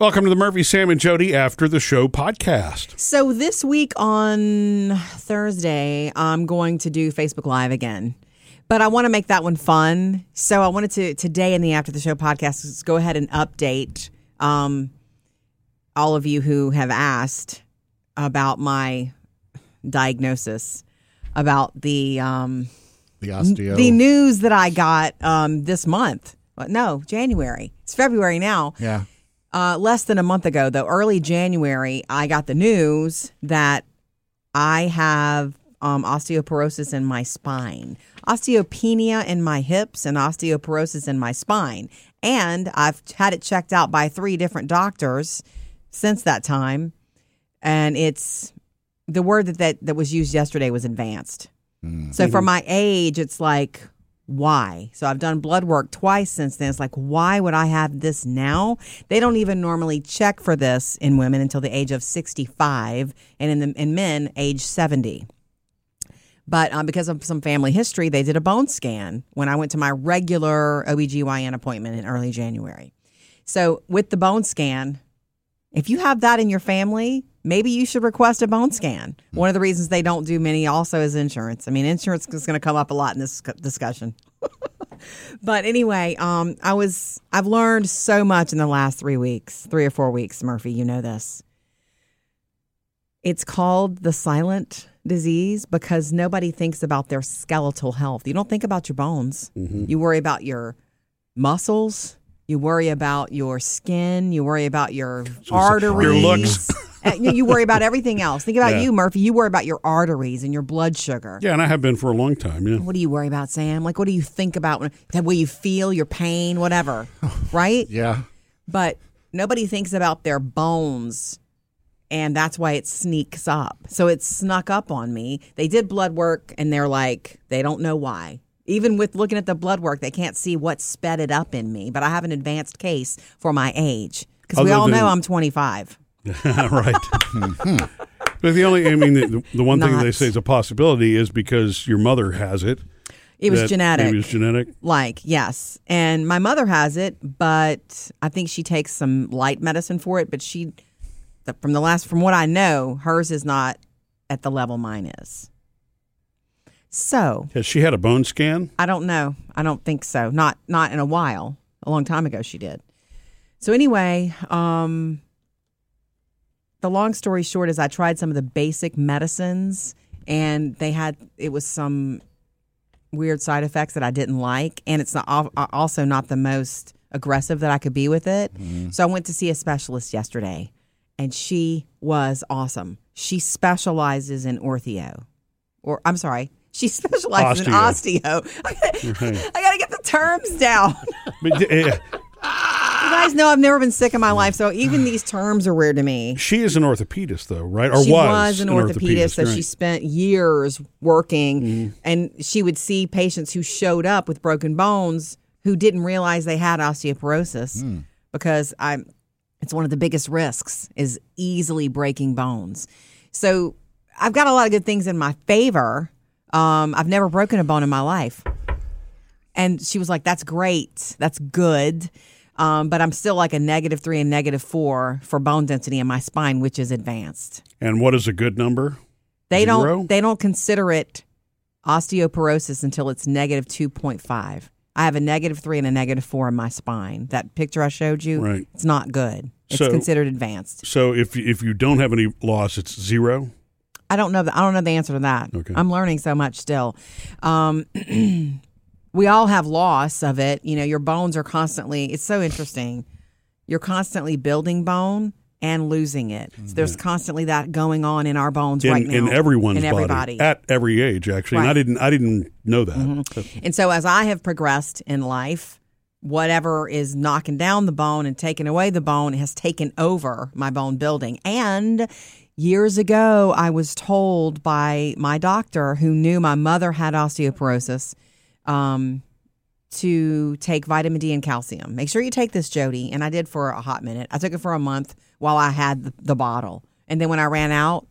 Welcome to the Murphy, Sam, and Jody After the Show podcast. So this week on Thursday, I'm going to do Facebook Live again. But I want to make that one fun. So I wanted to today in the After the Show podcast just go ahead and update um, all of you who have asked about my diagnosis, about the um, The osteo. the news that I got um, this month. No, January. It's February now. yeah. Uh, less than a month ago, though, early January, I got the news that I have um, osteoporosis in my spine, osteopenia in my hips, and osteoporosis in my spine. And I've had it checked out by three different doctors since that time. And it's the word that, that, that was used yesterday was advanced. So for my age, it's like, why? So I've done blood work twice since then. It's like, why would I have this now? They don't even normally check for this in women until the age of 65 and in, the, in men, age 70. But um, because of some family history, they did a bone scan when I went to my regular OBGYN appointment in early January. So with the bone scan, if you have that in your family, maybe you should request a bone scan. One of the reasons they don't do many also is insurance. I mean, insurance is going to come up a lot in this discussion. but anyway, um, I was I've learned so much in the last three weeks, three or four weeks. Murphy, you know this. It's called the silent disease because nobody thinks about their skeletal health. You don't think about your bones. You worry about your muscles. You worry about your skin. You worry about your arteries. your looks. Uh, you, worry about everything else. Think about Yeah. you, Murphy. You worry about your arteries and your blood sugar. Yeah, and I have been for a long time. Yeah. What do you worry about, Sam? Like, what do you think about when, the way you feel, your pain, whatever, right? Yeah. But nobody thinks about their bones, and that's why it sneaks up. So it snuck up on me. They did blood work, and they're like, they don't know why. Even with looking at the blood work, they can't see what sped it up in me. But I have an advanced case for my age because we all know I'm 25. right. but the only, I mean, the, the one thing they say is a possibility is because your mother has it. It was genetic. Maybe it's genetic. Like, yes. And my mother has it, but I think she takes some light medicine for it. But she, from the last, from what I know, hers is not at the level mine is. So Has she had a bone scan? I don't know. I don't think so. Not not in a while. A long time ago she did. So anyway, um the long story short is I tried some of the basic medicines and they had it was some weird side effects that I didn't like and it's not uh, also not the most aggressive that I could be with it. Mm-hmm. So I went to see a specialist yesterday and she was awesome. She specializes in ortheo. Or I'm sorry, she specializes in osteo. I gotta, get the terms down. But, guys know I've never been sick in my life, so even these terms are weird to me. she is an orthopedist, though, right? Or she was, was an orthopedist, so she right. spent years working, Mm-hmm. and she would see patients who showed up with broken bones who didn't realize they had osteoporosis Hmm. because I'm. It's one of the biggest risks is easily breaking bones. So I've got a lot of good things in my favor. Um, I've never broken a bone in my life. And she was like, that's great. That's good. Um, but I'm still like a negative three and negative four for bone density in my spine, which is advanced. And what is a good number? They Zero? don't they don't consider it osteoporosis until it's negative two point five. I have a negative three and a negative four in my spine. That picture I showed you, Right. it's not good. It's So- considered advanced. So if if you don't have any loss, it's zero. I don't know. The, I don't know the answer to that. Okay. I'm learning so much still. Um, we all have loss of it. You know, your bones are constantly. It's so interesting. You're constantly building bone and losing it. So there's constantly that going on in our bones In, right now. in everyone's in everybody. body at every age, actually. And I didn't I didn't know that. Mm-hmm. And so as I have progressed in life, whatever is knocking down the bone and taking away the bone has taken over my bone building. And years ago, I was told by my doctor who knew my mother had osteoporosis um, to take vitamin D and calcium. Make sure you take this, Jody. And I did for a hot minute. I took it for a month while I had the, the bottle. And then when I ran out,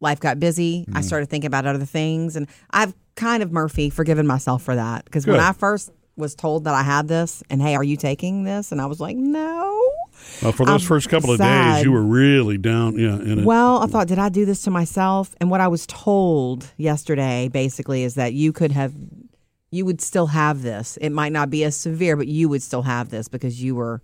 life got busy. I started thinking about other things. And I've kind of, Murphy, forgiven myself for that. Because when I first was told that I had this, and hey, are you taking this? And I was like, no. Well, for those I'm first couple of days, you were really down. Yeah, in it. Well, I thought, did I do this to myself? And what I was told yesterday basically is that you could have, you would still have this. It might not be as severe, but you would still have this because you were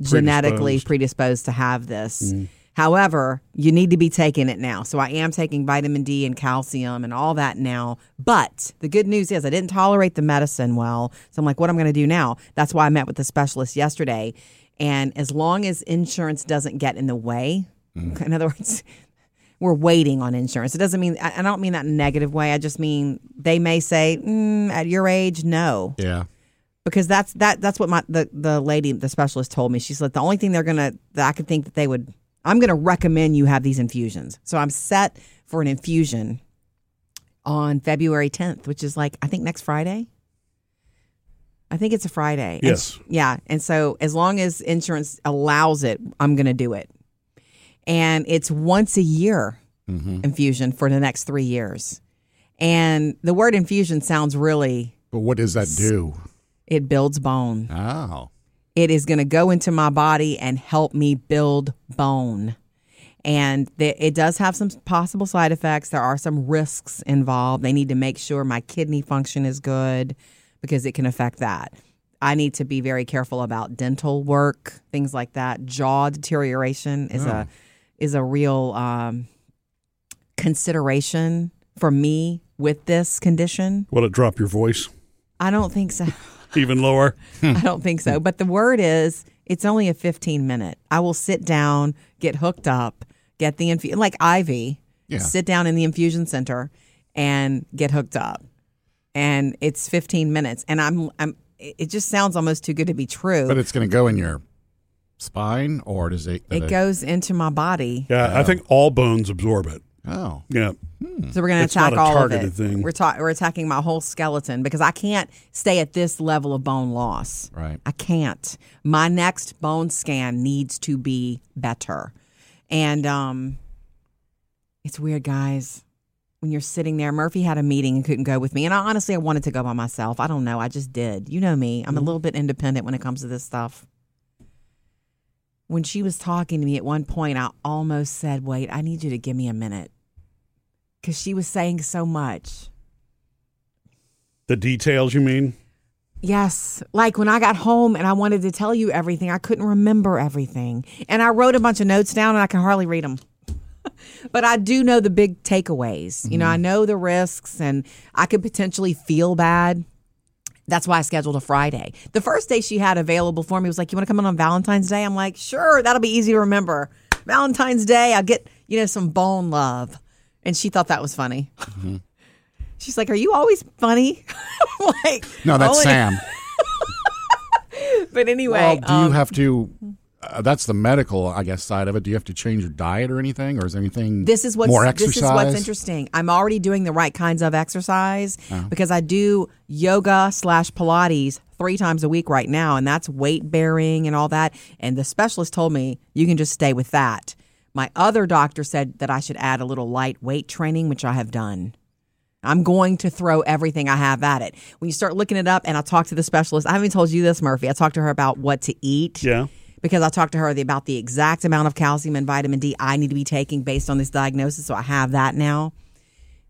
genetically Predisposed. predisposed to have this. Mm-hmm. However, you need to be taking it now. So I am taking vitamin D and calcium and all that now. But the good news is I didn't tolerate the medicine well. So I'm like, what am I going to do now? That's why I met with the specialist yesterday. And as long as insurance doesn't get in the way, mm-hmm. in other words, we're waiting on insurance. It doesn't mean, I I don't mean that in a negative way. I just mean they may say, mm, at your age, no Yeah. because that's that that's what my the, the lady the specialist told me she said the only thing they're gonna that i could think that they would i'm gonna recommend you have these infusions so i'm set for an infusion on february 10th which is like i think next friday i think it's a friday Yes. s- yeah and so as long as insurance allows it i'm gonna do it and it's once a year mm-hmm. infusion for the next three years and the word infusion sounds really But what does that do? it builds bone Oh. it is going to go into my body and help me build bone. And it does have some possible side effects. There are some risks involved. They need to make sure my kidney function is good because it can affect that. I need to be very careful about dental work, things like that. Jaw deterioration is a oh. Is a real um, consideration for me with this condition. Will it drop your voice I don't think so. even lower? I don't think so. But the word is it's only a 15 minute. I will sit down, get hooked up, get the infusion, like IV, Yeah. sit down in the infusion center and get hooked up. And it's 15 minutes. And I'm, I'm, it just sounds almost too good to be true. But it's going to go in your spine, or does it? it goes into my body. Yeah, I think all bones absorb it. Oh. Yeah, So we're going to It's not attack a all of targeted it. thing. We're, ta- we're attacking my whole skeleton because I can't stay at this level of bone loss. Right. I can't. My next bone scan needs to be better. And um it's weird, guys. When you're sitting there, Murphy had a meeting and couldn't go with me. And I honestly I wanted to go by myself. I don't know. I just did. You know me. I'm a little bit independent when it comes to this stuff. When she was talking to me at one point, I almost said, Wait, I need you to give me a minute. Because she was saying so much. the details. You mean? Yes. Like when I got home and I wanted to tell you everything, I couldn't remember everything. And I wrote a bunch of notes down and I can hardly read them. but I do know the big takeaways. You know, I mm-hmm. know the risks and I could potentially feel bad. That's why I scheduled a Friday. The first day she had available for me was like, You want to come in on Valentine's Day? I'm like, Sure, that'll be easy to remember. Valentine's Day, I'll get, you know, some bone love. And she thought that was funny. She's like, Are you always funny? Like, No, that's "Only-" Sam. But anyway, Well, do um, you have to? Uh, that's the medical, I guess, side of it. Do you have to change your diet or anything, or is there anything? this is what's more this exercise. is what's interesting. I'm already doing the right kinds of exercise Uh-huh. because I do yoga slash Pilates three times a week right now, and that's weight bearing and all that. And the specialist told me you can just stay with that. My other doctor said that I should add a little light weight training, which I have done. I'm going to throw everything I have at it. When you start looking it up, and I talk to the specialist, I haven't told you this, Murphy. I talked to her about what to eat. Yeah. Because I talked to her about the exact amount of calcium and vitamin D I need to be taking based on this diagnosis. So I have that now.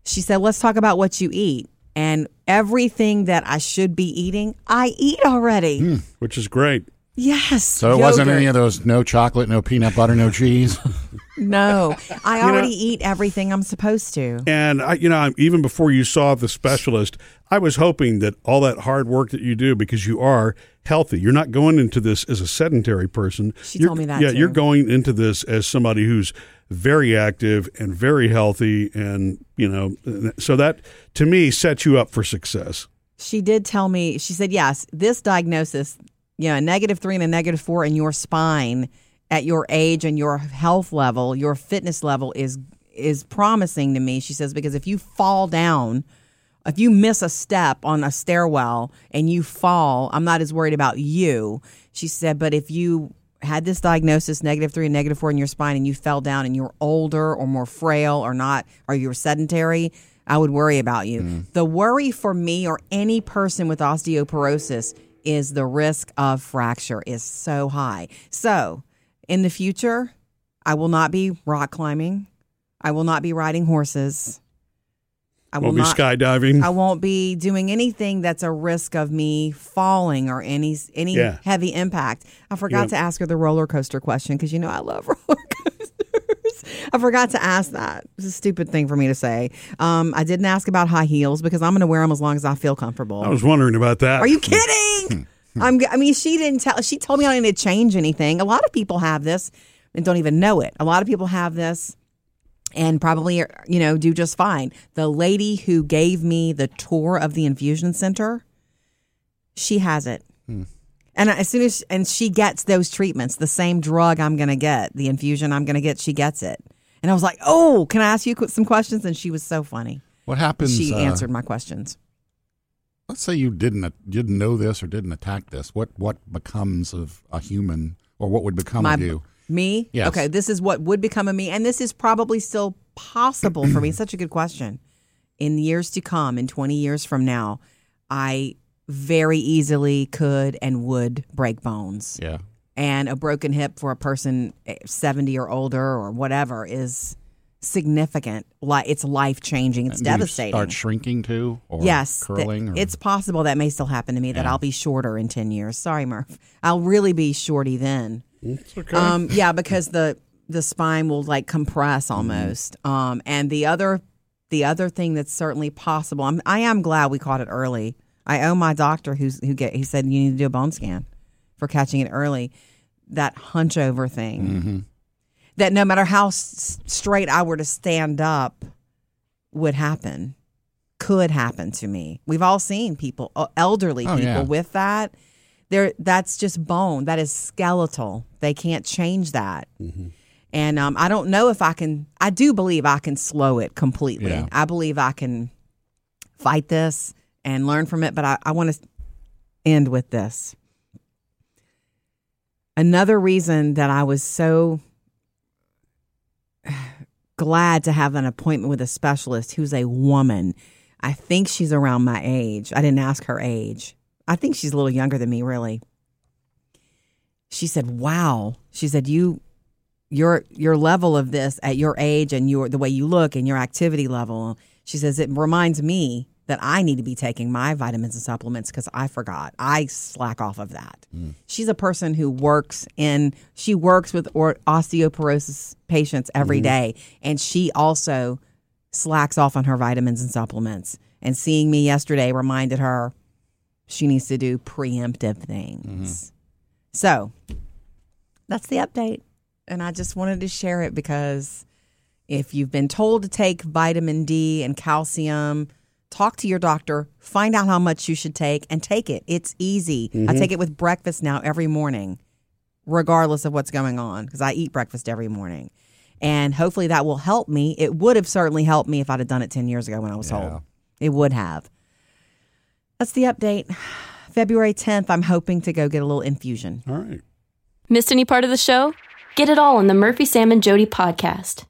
She said, let's talk about what you eat. And everything that I should be eating, I eat already. Hmm, which is great. Yes. so it wasn't any of those no chocolate, no peanut butter, no cheese. No, I know- already eat everything I'm supposed to. And I, you know, even before you saw the specialist, I was hoping that all that hard work that you do, because you are healthy, you're not going into this as a sedentary person. She You're- told me that, Yeah, too. you're going into this as somebody who's very active and very healthy, and you know, so that to me sets you up for success. She did tell me, she said, yes, this diagnosis, you know, a negative three and a negative four in your spine at your age and your health level, your fitness level is is promising to me. She says, because if you fall down, if you miss a step on a stairwell and you fall, I'm not as worried about you. She said, but if you had this diagnosis, negative three and negative four in your spine, and you fell down and you're older or more frail or not, or you're sedentary, I would worry about you. Mm. The worry for me or any person with osteoporosis is the risk of fracture is so high. So in the future, I will not be rock climbing. I will not be riding horses. I will Won't be not skydiving. I won't be doing anything that's a risk of me falling or any any Yeah. heavy impact. I forgot Yeah. to ask her the roller coaster question because you know I love roller coasters. I forgot to ask that. It's a stupid thing for me to say. Um, I didn't ask about high heels because I'm going to wear them as long as I feel comfortable. I was wondering about that. Are you kidding? I'm, I mean, she didn't tell. She told me I didn't need to change anything. A lot of people have this and don't even know it. A lot of people have this and probably you know do just fine. The lady who gave me the tour of the infusion center, she has it. And as soon as and she gets those treatments, the same drug I'm going to get, the infusion I'm going to get, she gets it. And I was like, "Oh, can I ask you some questions?" And she was so funny. What happens? She uh, answered my questions. Let's say you didn't didn't know this or didn't attack this. What what becomes of a human, or what would become my of you? me Yes. okay this is what would become of me and this is probably still possible for me such a good question in years to come in 20 years from now i very easily could and would break bones Yeah. and a broken hip for a person eh, 70 or older or whatever is significant like it's life changing it's do you devastating Start shrinking too, or yes th- curling. or- it's possible that may still happen to me that Yeah. i'll be shorter in 10 years sorry murph i'll really be shorty then It's okay. um, yeah, because the the spine will like compress almost. Um, and the other the other thing that's certainly possible. I'm, I am glad we caught it early. I owe my doctor who's who get he said you need to do a bone scan for catching it early. That hunch over thing. That no matter how s- straight I were to stand up, would happen, could happen to me. We've all seen people, uh, elderly Oh, people, yeah. with that. There, that's just bone. That is skeletal. They can't change that. And um, I don't know if I can. I do believe I can slow it completely. Yeah. I believe I can fight this and learn from it. But I, I want to end with this. Another reason that I was so glad to have an appointment with a specialist who's a woman. I think she's around my age. I didn't ask her age. I think she's a little younger than me, really. She said, "Wow." She said, "You your your level of this at your age and your the way you look and your activity level." She says it reminds me that I need to be taking my vitamins and supplements because I forgot. I slack off of that. Mm. She's a person who works in she works with or osteoporosis patients every mm-hmm. day, and she also slacks off on her vitamins and supplements. And seeing me yesterday reminded her she needs to do preemptive things. Mm-hmm. So that's the update. And I just wanted to share it because if you've been told to take vitamin D and calcium, talk to your doctor, find out how much you should take, and take it. It's easy. I mm-hmm. take it with breakfast now every morning, regardless of what's going on, because I eat breakfast every morning. And hopefully that will help me. It would have certainly helped me if I'd have done it 10 years ago when I was Yeah. told. It would have. That's the update. February 10th, I'm hoping to go get a little infusion. All right. Missed any part of the show? Get it all on the Murphy, Sam, and Jody podcast.